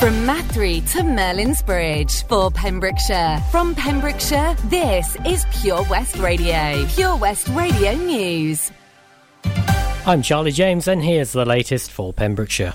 From Mathry to Merlin's Bridge for Pembrokeshire. From Pembrokeshire, this is Pure West Radio. Pure West Radio News. I'm Charlie James, and here's the latest for Pembrokeshire.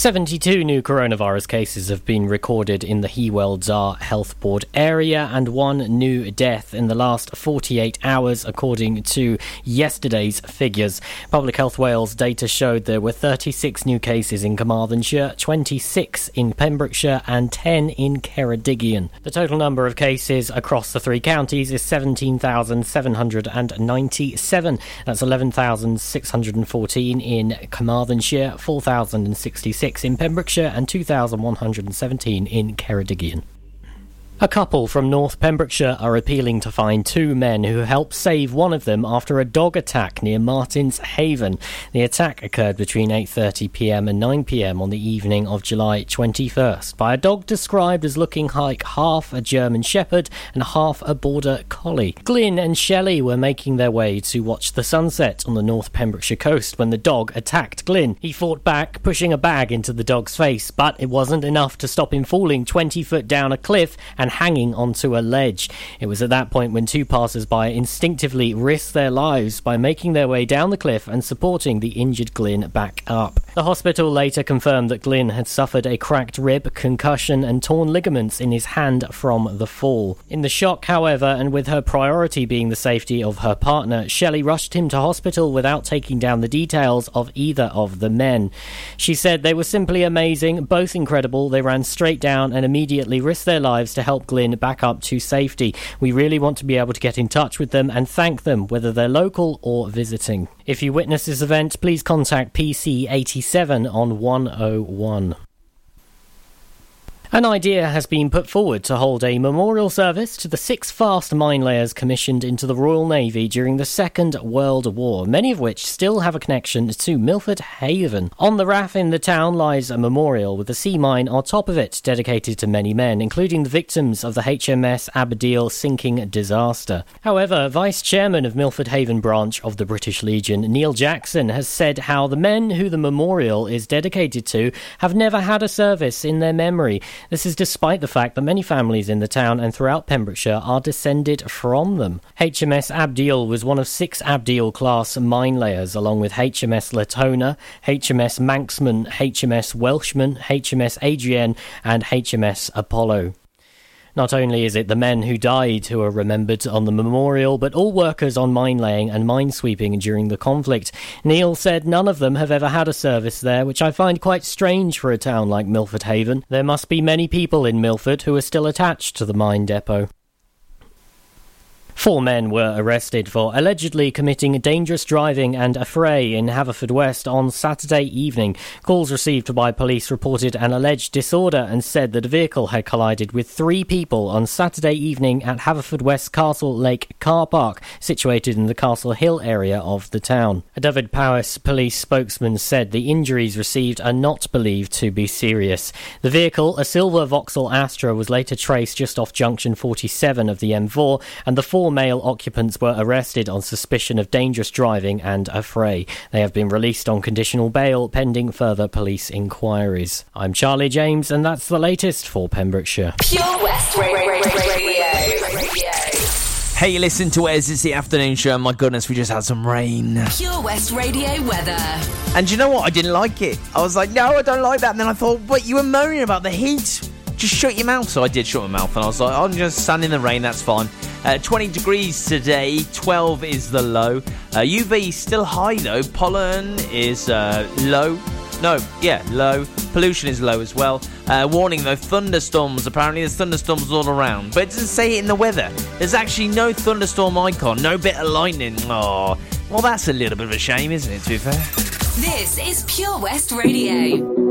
72 new coronavirus cases have been recorded in the Hywel Dda Health Board area and one new death in the last 48 hours, according to yesterday's figures. Public Health Wales data showed there were 36 new cases in Carmarthenshire, 26 in Pembrokeshire, and 10 in Ceredigion. The total number of cases across the three counties is 17,797. That's 11,614 in Carmarthenshire, 4,066 in Pembrokeshire and 2,117 in Ceredigion. A couple from North Pembrokeshire are appealing to find two men who helped save one of them after a dog attack near Martins Haven. The attack occurred between 8:30 p.m. and 9 p.m. on the evening of July 21st by a dog described as looking like half a German shepherd and half a border collie. Glyn and Shelley were making their way to watch the sunset on the North Pembrokeshire coast when the dog attacked Glyn. He fought back, pushing a bag into the dog's face, but it wasn't enough to stop him falling 20 foot down a cliff and hanging onto a ledge. It was at that point when two passers by instinctively risked their lives by making their way down the cliff and supporting the injured Glyn back up. The hospital later confirmed that Glyn had suffered a cracked rib, concussion, and torn ligaments in his hand from the fall. In the shock, however, and with her priority being the safety of her partner, Shelley rushed him to hospital without taking down the details of either of the men. She said they were simply amazing, both incredible. They ran straight down and immediately risked their lives to help Glyn back up to safety. We really want to be able to get in touch with them and thank them, whether they're local or visiting. If you witness this event, please contact PC87 on 101. An idea has been put forward to hold a memorial service to the six fast mine layers commissioned into the Royal Navy during the Second World War, many of which still have a connection to Milford Haven. On the Rath in the town lies a memorial with a sea mine on top of it dedicated to many men, including the victims of the HMS Abdiel sinking disaster. However, Vice Chairman of Milford Haven branch of the British Legion, Neil Jackson, has said how the men who the memorial is dedicated to have never had a service in their memory. This is despite the fact that many families in the town and throughout Pembrokeshire are descended from them. HMS Abdiel was one of six Abdiel class mine layers, along with HMS Latona, HMS Manxman, HMS Welshman, HMS Ariadne, and HMS Apollo. Not only is it the men who died who are remembered on the memorial, but all workers on mine laying and mine sweeping during the conflict. Neil said none of them have ever had a service there, which I find quite strange for a town like Milford Haven. There must be many people in Milford who are still attached to the mine depot. Four men were arrested for allegedly committing dangerous driving and affray in Haverfordwest on Saturday evening. Calls received by police reported an alleged disorder and said that a vehicle had collided with three people on Saturday evening at Haverfordwest Castle Lake car park, situated in the Castle Hill area of the town. A Dyfed-Powys police spokesman said the injuries received are not believed to be serious. The vehicle, a silver Vauxhall Astra, was later traced just off junction 47 of the M4, and the four male occupants were arrested on suspicion of dangerous driving and affray. They have been released on conditional bail pending further police inquiries. I'm Charlie James, and that's the latest for Pembrokeshire. Pure West Radio. Hey, listen to us. It's the afternoon show. My goodness, we just had some rain. Pure West Radio weather. And you know what? I didn't like it. I was like, no, I don't like that. And then I thought, wait, you were moaning about the heat. Just shut your mouth. So I did shut my mouth, and I was like, I'm just stand in the rain. That's fine. Uh, 20 degrees today. 12 is the low. Uh, UV still high though. Pollen is uh, low. No, yeah, low. Pollution is low as well. Uh, warning though, thunderstorms. Apparently, there's thunderstorms all around, but it doesn't say it in the weather. There's actually no thunderstorm icon, no bit of lightning. Oh, well, that's a little bit of a shame, isn't it? To be fair. This is Pure West Radio.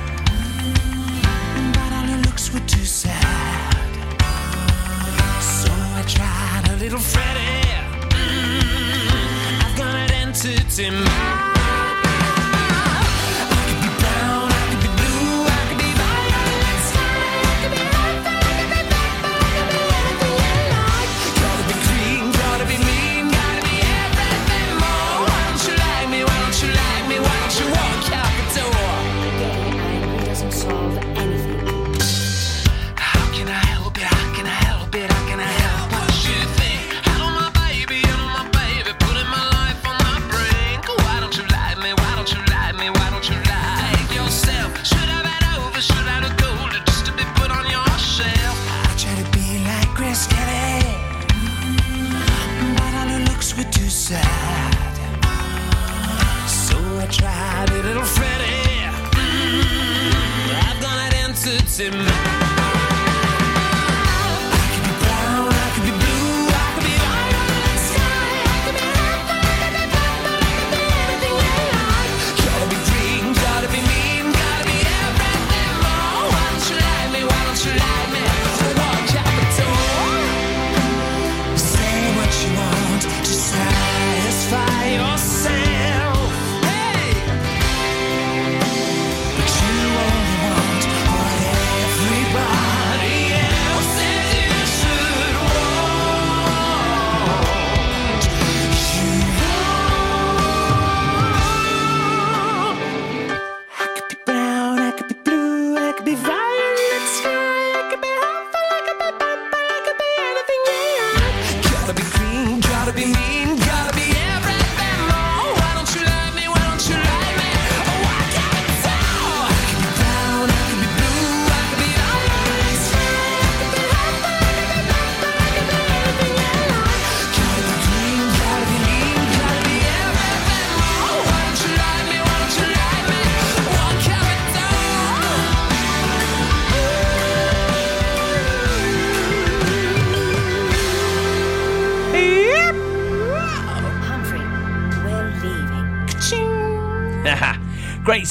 were too sad. So I tried a little Freddie. Mm, I've got an entity mind.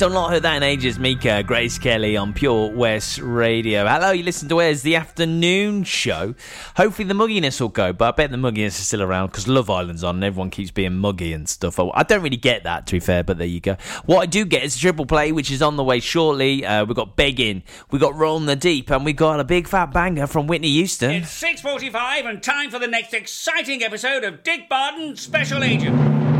Song, not heard that in ages. Mika, Grace Kelly on Pure West Radio. Hello, you listen to Where's the Afternoon Show. Hopefully the mugginess will go, but I bet the mugginess is still around because Love Island's on and everyone keeps being muggy and stuff. I don't really get that, to be fair, but there you go. What I do get is triple play, which is on the way shortly. Uh, we've got Begging, we've got Rolling the Deep, and we got a big fat banger from Whitney Houston. It's 6.45 and time for the next exciting episode of Dick Barton Special Agent.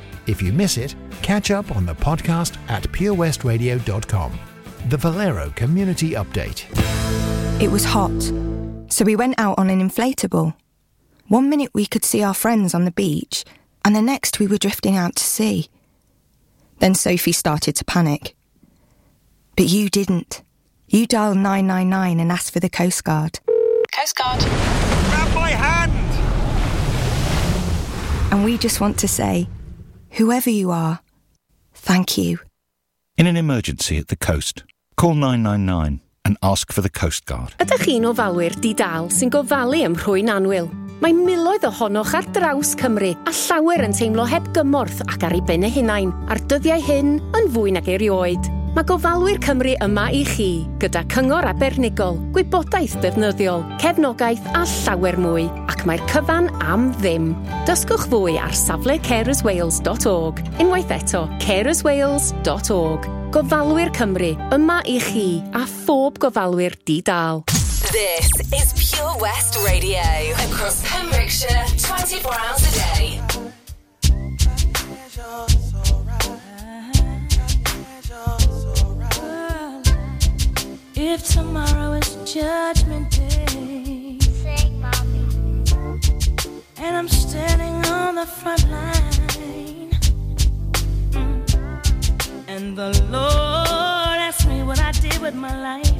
If you miss it, catch up on the podcast at purewestradio.com. The Valero Community Update. It was hot, so we went out on an inflatable. One minute we could see our friends on the beach, and the next we were drifting out to sea. Then Sophie started to panic. But you didn't. You dialed 999 and asked for the Coast Guard. Coast Guard. Grab my hand! And we just want to say, Whoever you are, thank you. In an emergency at the coast, call 999 and ask for the Coast Guard. Ydych chi'n ofalwyr di-dal sy'n gofalu ym rhwy'n anwyl? Mae miloedd ohonoch ar draws Cymru a llawer yn teimlo heb gymorth ac ar ei ben y hunain, a'r dyddiau hyn yn fwy nag erioed. Mae gofalwyr Cymru yma i chi, gyda cyngor abernigol, gwybodaeth defnyddiol, cefnogaeth a llawer mwy, ac mae'r cyfan am ddim. Dysgwch fwy ar safle carerswales.org, unwaith eto carerswales.org. Gofalwyr Cymru, yma i chi a phob gofalwyr di-dal. This is Pure West Radio, across Pembrokeshire, 24 hours a day. If tomorrow is judgment day, and I'm standing on the front line, mm, and the Lord asks me what I did with my life,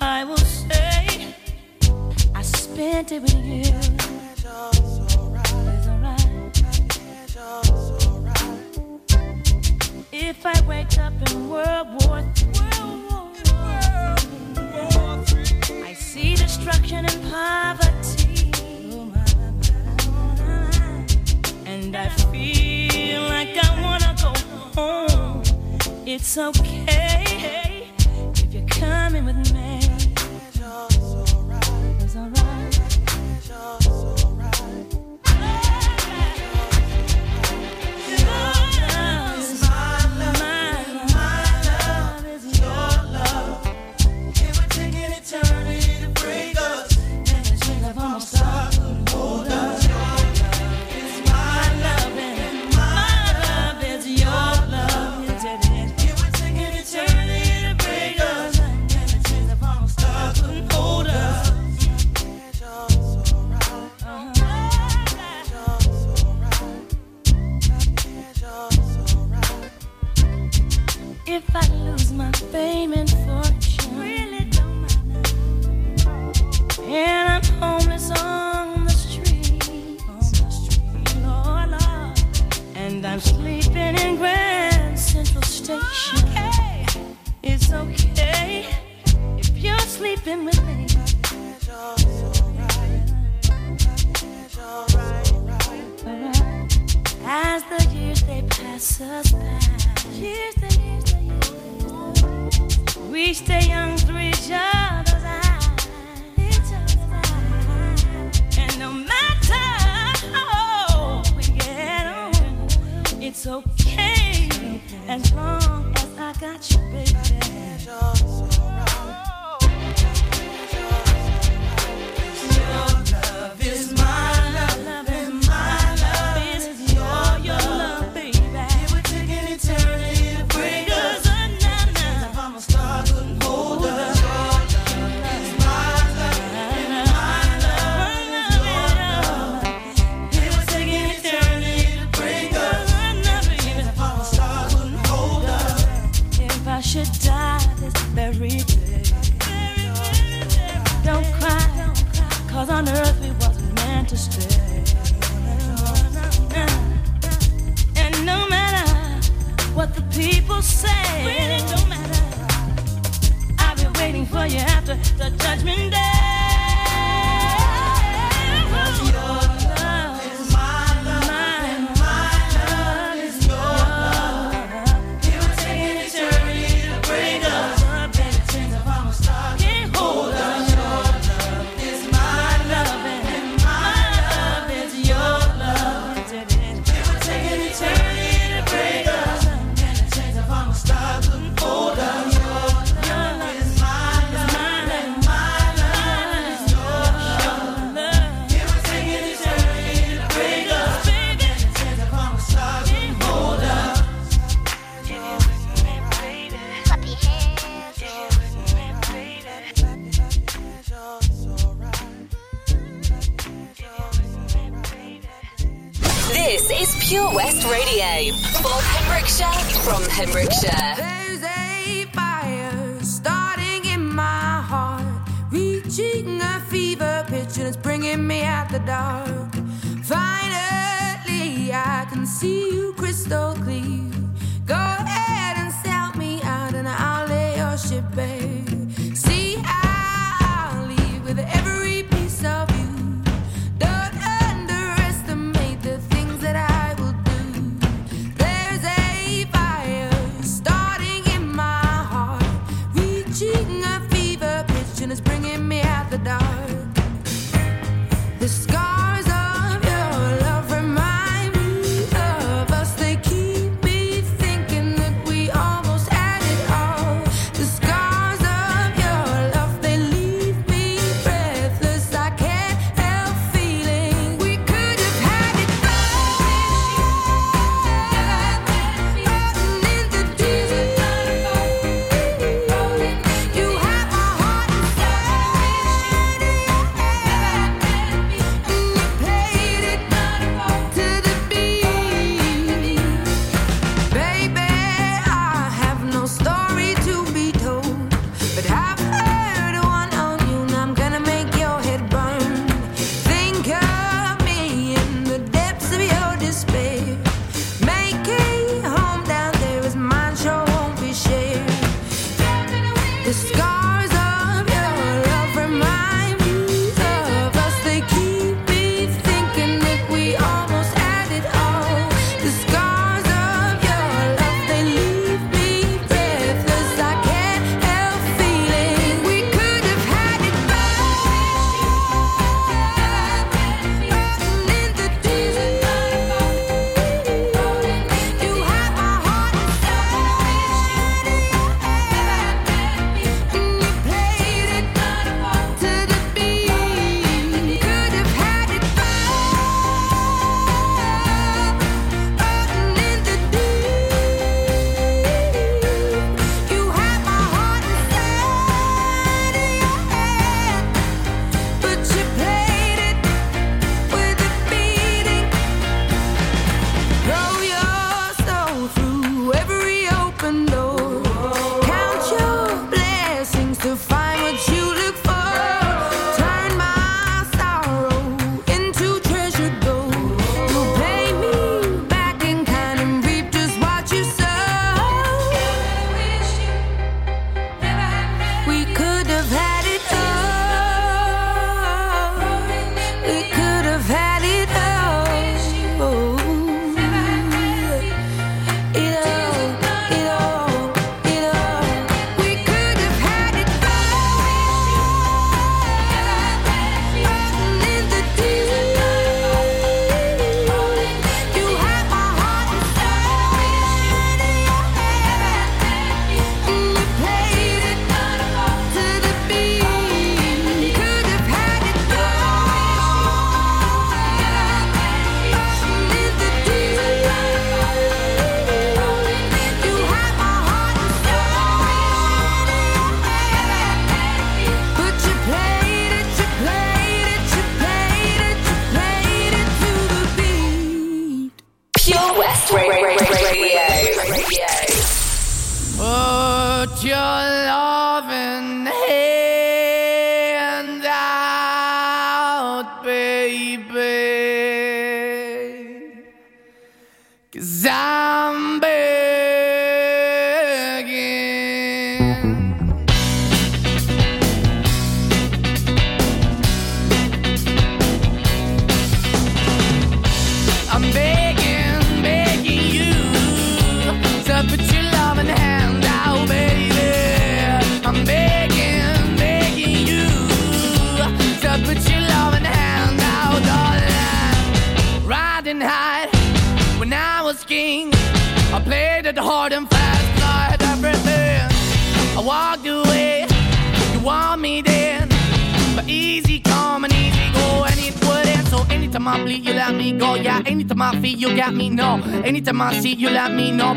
I will say I spent it with you. It's alright. If I wake up in World War III, destruction and poverty, and I feel like I wanna go home. It's okay if you're coming with me.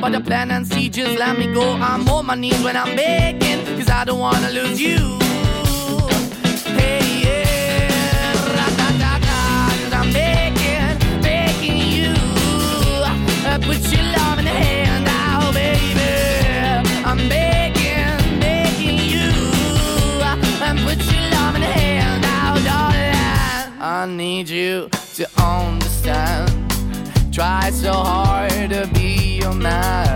But the plan and see, just let me go. I'm on my knees when I'm begging, cause I don't wanna lose you. Hey, yeah, ra-da-da-da, 'cause I'm begging, begging you. Uh, Put your love in the hand out, baby. I'm begging, begging you. And put your love in the hand out, darling. I need you to understand. Try so hard be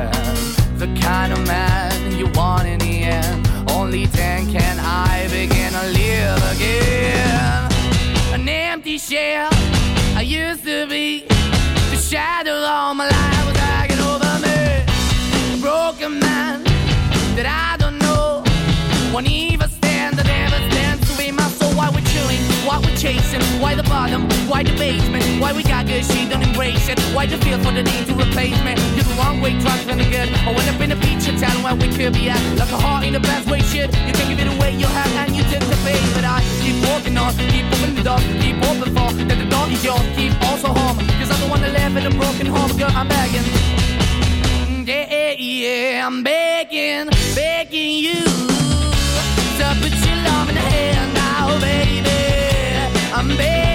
why the basement, why we got good, she don't embrace it. Why the feel for the need to replace me? You're the wrong way, trying to good. I went up in a feature town where we could be at. Like a heart in the best way, shit. You can't give it away, you have, and you took the bait. But I keep walking on, keep opening the door, keep open for that the door is yours, keep also home. Cause I'm the one that live in a broken home, girl, I'm begging. Mm, yeah, yeah, I'm begging, begging you to put your love in the hand now, baby. I'm begging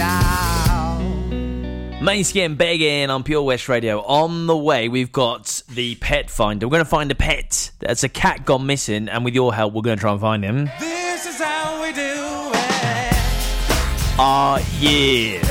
Madcon and Begging on Pure West Radio. On the way, we've got the pet finder. We're going to find a pet. That's a cat gone missing, and with your help, we're going to try and find him. This is how we do it. Ah, yeah.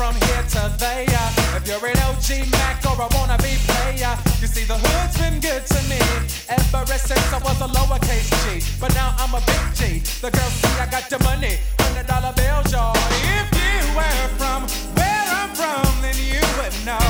from here to there. If you're an OG Mac or a wannabe player, you see the hood's been good to me ever since I was a lowercase G. But now I'm a big G. The girls see I got the money, hundred dollar bills, y'all. If you were from where I'm from, then you would know.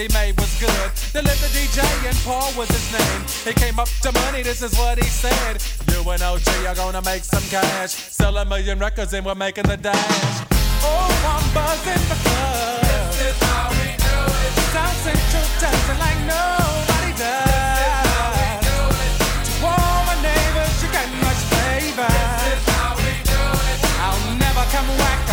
that he made was good. The Liberty DJ and Paul was his name. He came up to money, this is what he said. You and OG are gonna make some cash. Sell a million records and we're making the dash. Oh, I'm buzzing because this is how we do it. South Central dancing like nobody does. Come whack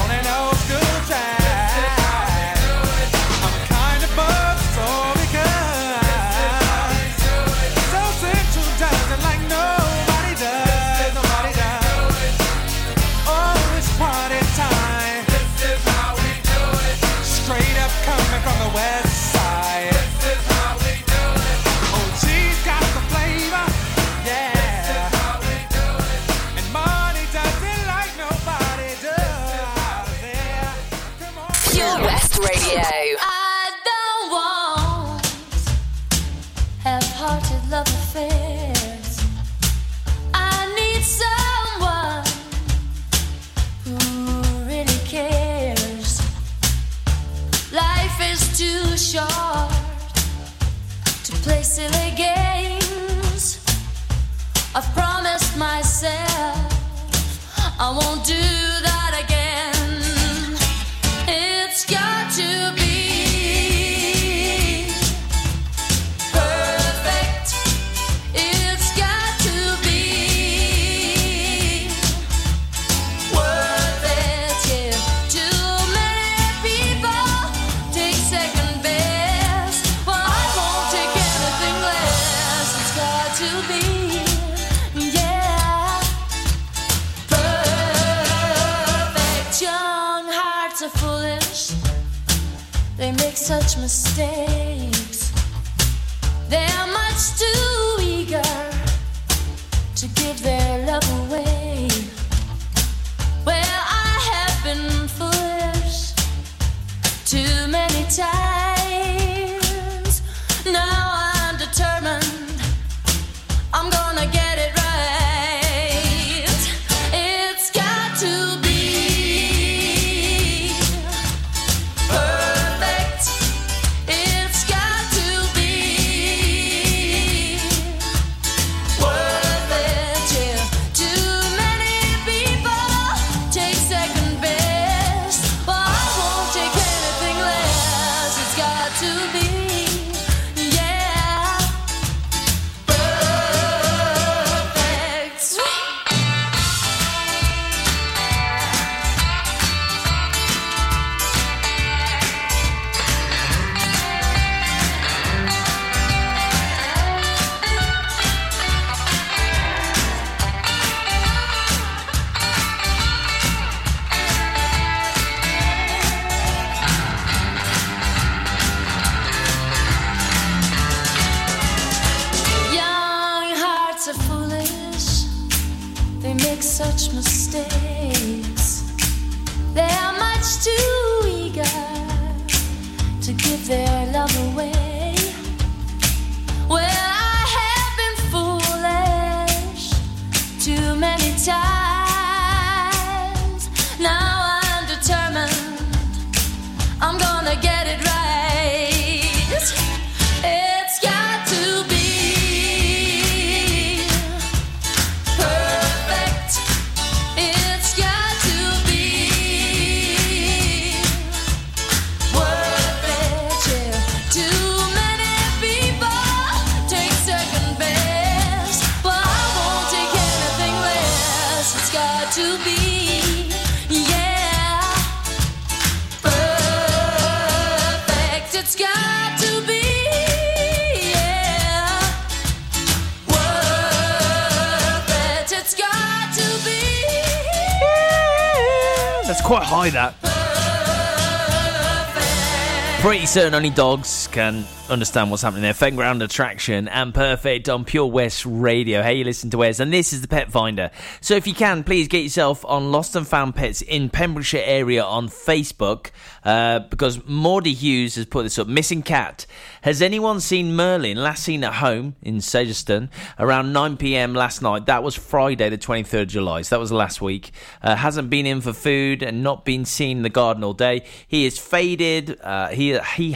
certain only dogs can understand what's happening there. Fairground Attraction and Perfect on Pure West Radio. Hey, you listen to Wes, and this is the Pet Finder. So if you can, please get yourself on Lost and Found Pets in Pembrokeshire area on Facebook, uh, because Maudie Hughes has put this up. Missing cat. Has anyone seen Merlin last seen at home in Sageston around 9 p.m. last night? That was Friday, the 23rd of July. So that was last week. Uh, hasn't been in for food and not been seen in the garden all day. He is faded. Uh, he he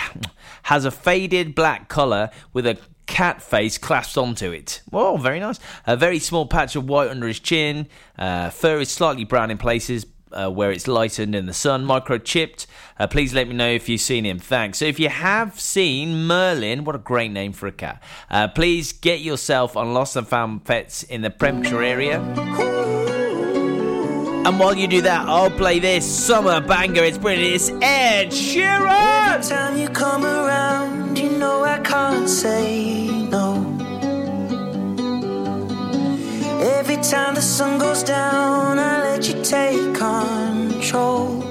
has a faded black collar with a cat face clasped onto it. Oh, very nice. A very small patch of white under his chin. Uh, fur is slightly brown in places. Uh, where it's lightened in the sun, microchipped. Uh, please let me know if you've seen him. Thanks. So, if you have seen Merlin, what a great name for a cat. Uh, please get yourself on Lost and Found Pets in the Pembrokeshire area. And while you do that, I'll play this summer banger. It's brilliant. It's Ed Sheeran. Every time you come around, you know I can't say no. Every time the sun goes down, I let you take control.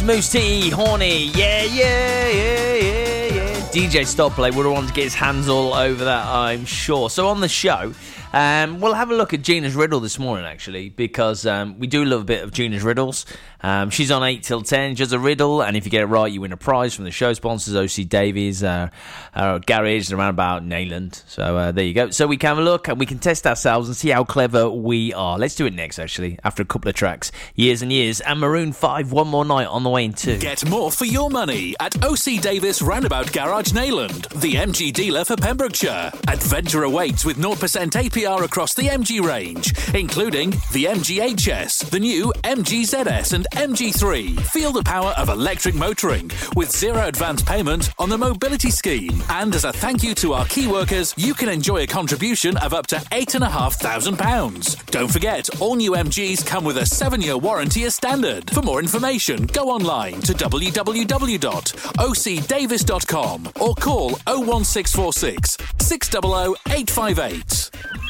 It's Mousse T, horny. Yeah, yeah, yeah, yeah, yeah. DJ Stop Play would have wanted to get his hands all over that, I'm sure. So on the show, um, we'll have a look at Gina's riddle this morning, actually, because um, we do love a bit of Gina's riddles. Um, she's on 8 till 10, she does a riddle, and if you get it right, you win a prize from the show sponsors, OC Davies, uh, our garage, around about Neyland. So uh, there you go. So we can have a look, and we can test ourselves and see how clever we are. Let's do it next, actually, after a couple of tracks. Years and Years, and Maroon 5, One More Night on the way in two. Get more for your money at OC Davis Roundabout Garage Neyland, the MG dealer for Pembrokeshire. Adventure awaits with 0% APR across the MG range, including the MGHS, the new MGZS, and MG3. Feel the power of electric motoring with zero advance payment on the mobility scheme. And as a thank you to our key workers, you can enjoy a contribution of up to £8,500. Don't forget, all new MGs come with a seven year warranty as standard. For more information, go online to www.ocdavis.com or call 01646 600 858.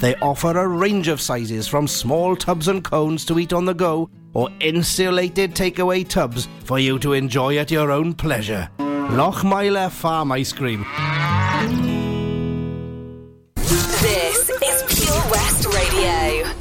They offer a range of sizes from small tubs and cones to eat on the go or insulated takeaway tubs for you to enjoy at your own pleasure. Lochmeyler Farm Ice Cream. This is Pure West Radio.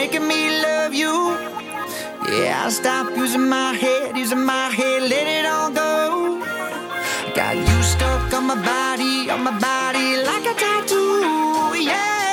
making me love you. Yeah, I'll stop using my head, using my head, let it all go. Got you stuck on my body, on my body like a tattoo. Yeah.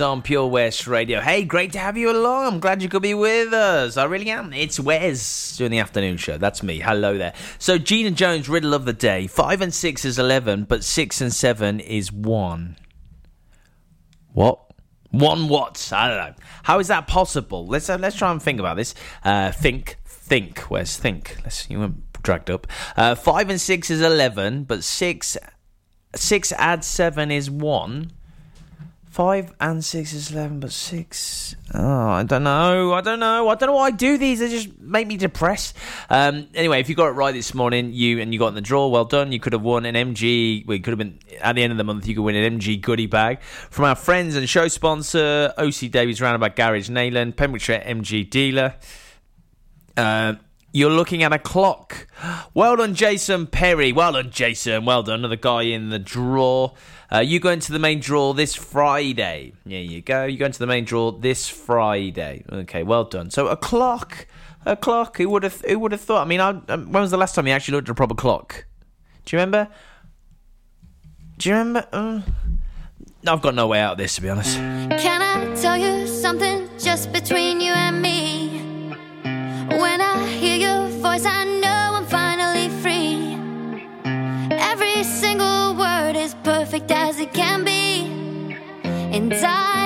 on Pure West Radio. Hey, great to have you along. I'm glad you could be with us. I really am. It's Wes doing the afternoon show. That's me. Hello there. So, Gina Jones, riddle of the day. Five and six is 11, but six and seven is one. What? One what? I don't know. How is that possible? Let's uh, let's try and think about this. Uh, think, think. Where's think? Let's. You went dragged up. Uh, five and six is eleven, but six six add seven is one. Five and six is eleven, but six. Oh, I don't know. I don't know. I don't know why I do these. They just make me depressed. Um, anyway, if you got it right this morning, you and you got in the draw, well done. You could have won an MG. We well, could have been at the end of the month. You could win an MG goodie bag from our friends and show sponsor OC Davies Roundabout Garage Neyland, Pembrokeshire MG dealer. Uh, you're looking at a clock. Well done, Jason Perry. Well done, Jason. Well done. Another guy in the draw. Uh, you go into the main draw this Friday. There you go. You go into the main draw this Friday. Okay, well done. So a clock, a clock. Who would have? Who would have thought? I mean, I, um, when was the last time you actually looked at a proper clock? Do you remember? Do you remember? Uh, I've got no way out of this, to be honest. Can I tell you something just between you and me? die.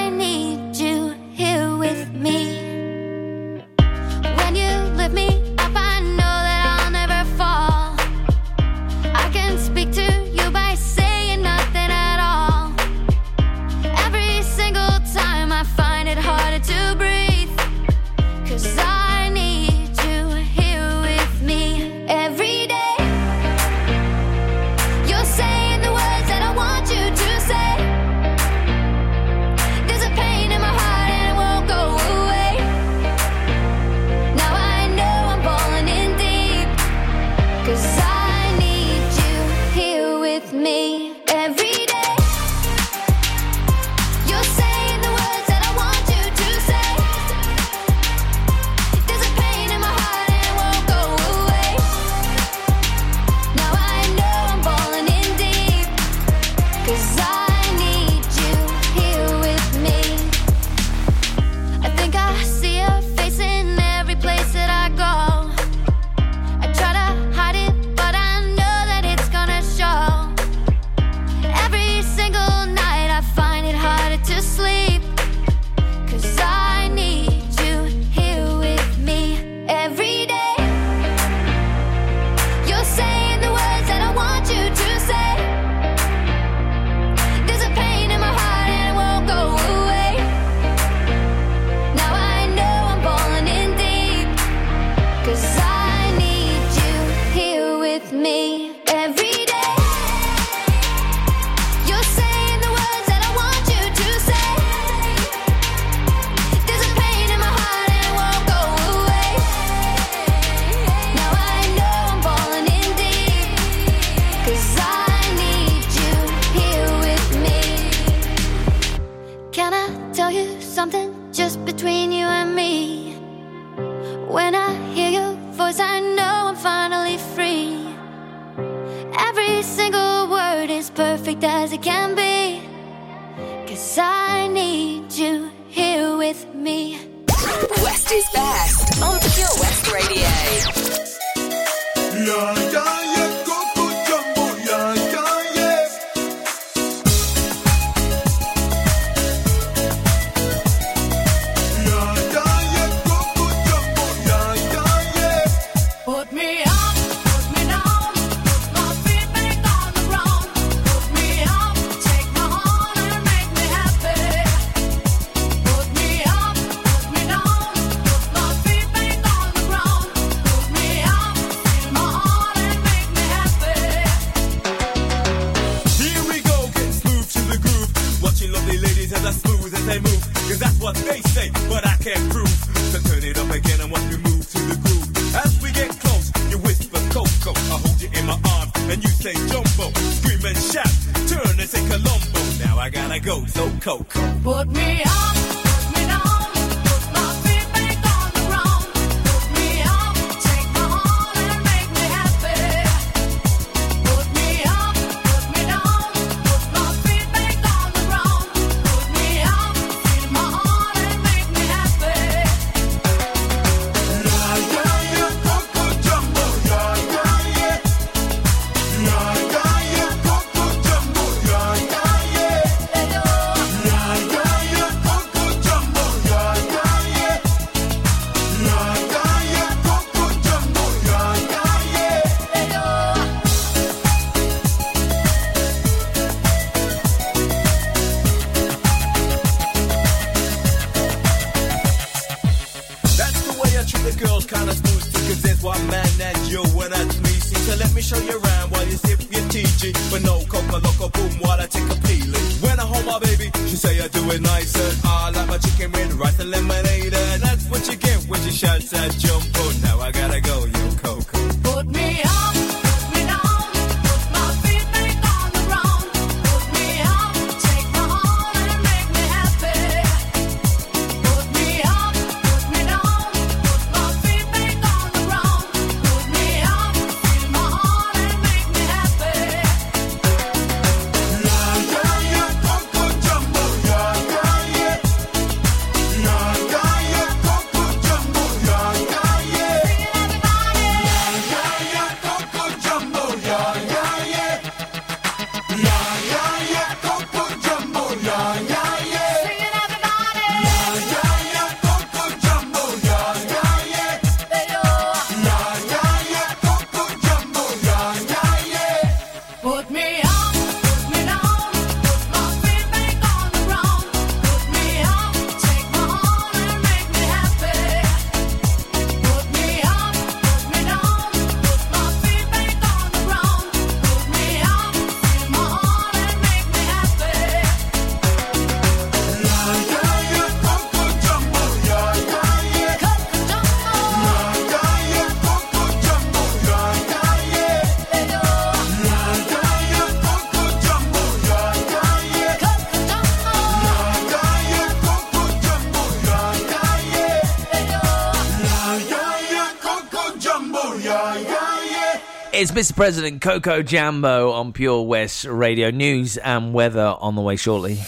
Mr. President Coco Jambo on Pure West Radio News and weather on the way shortly.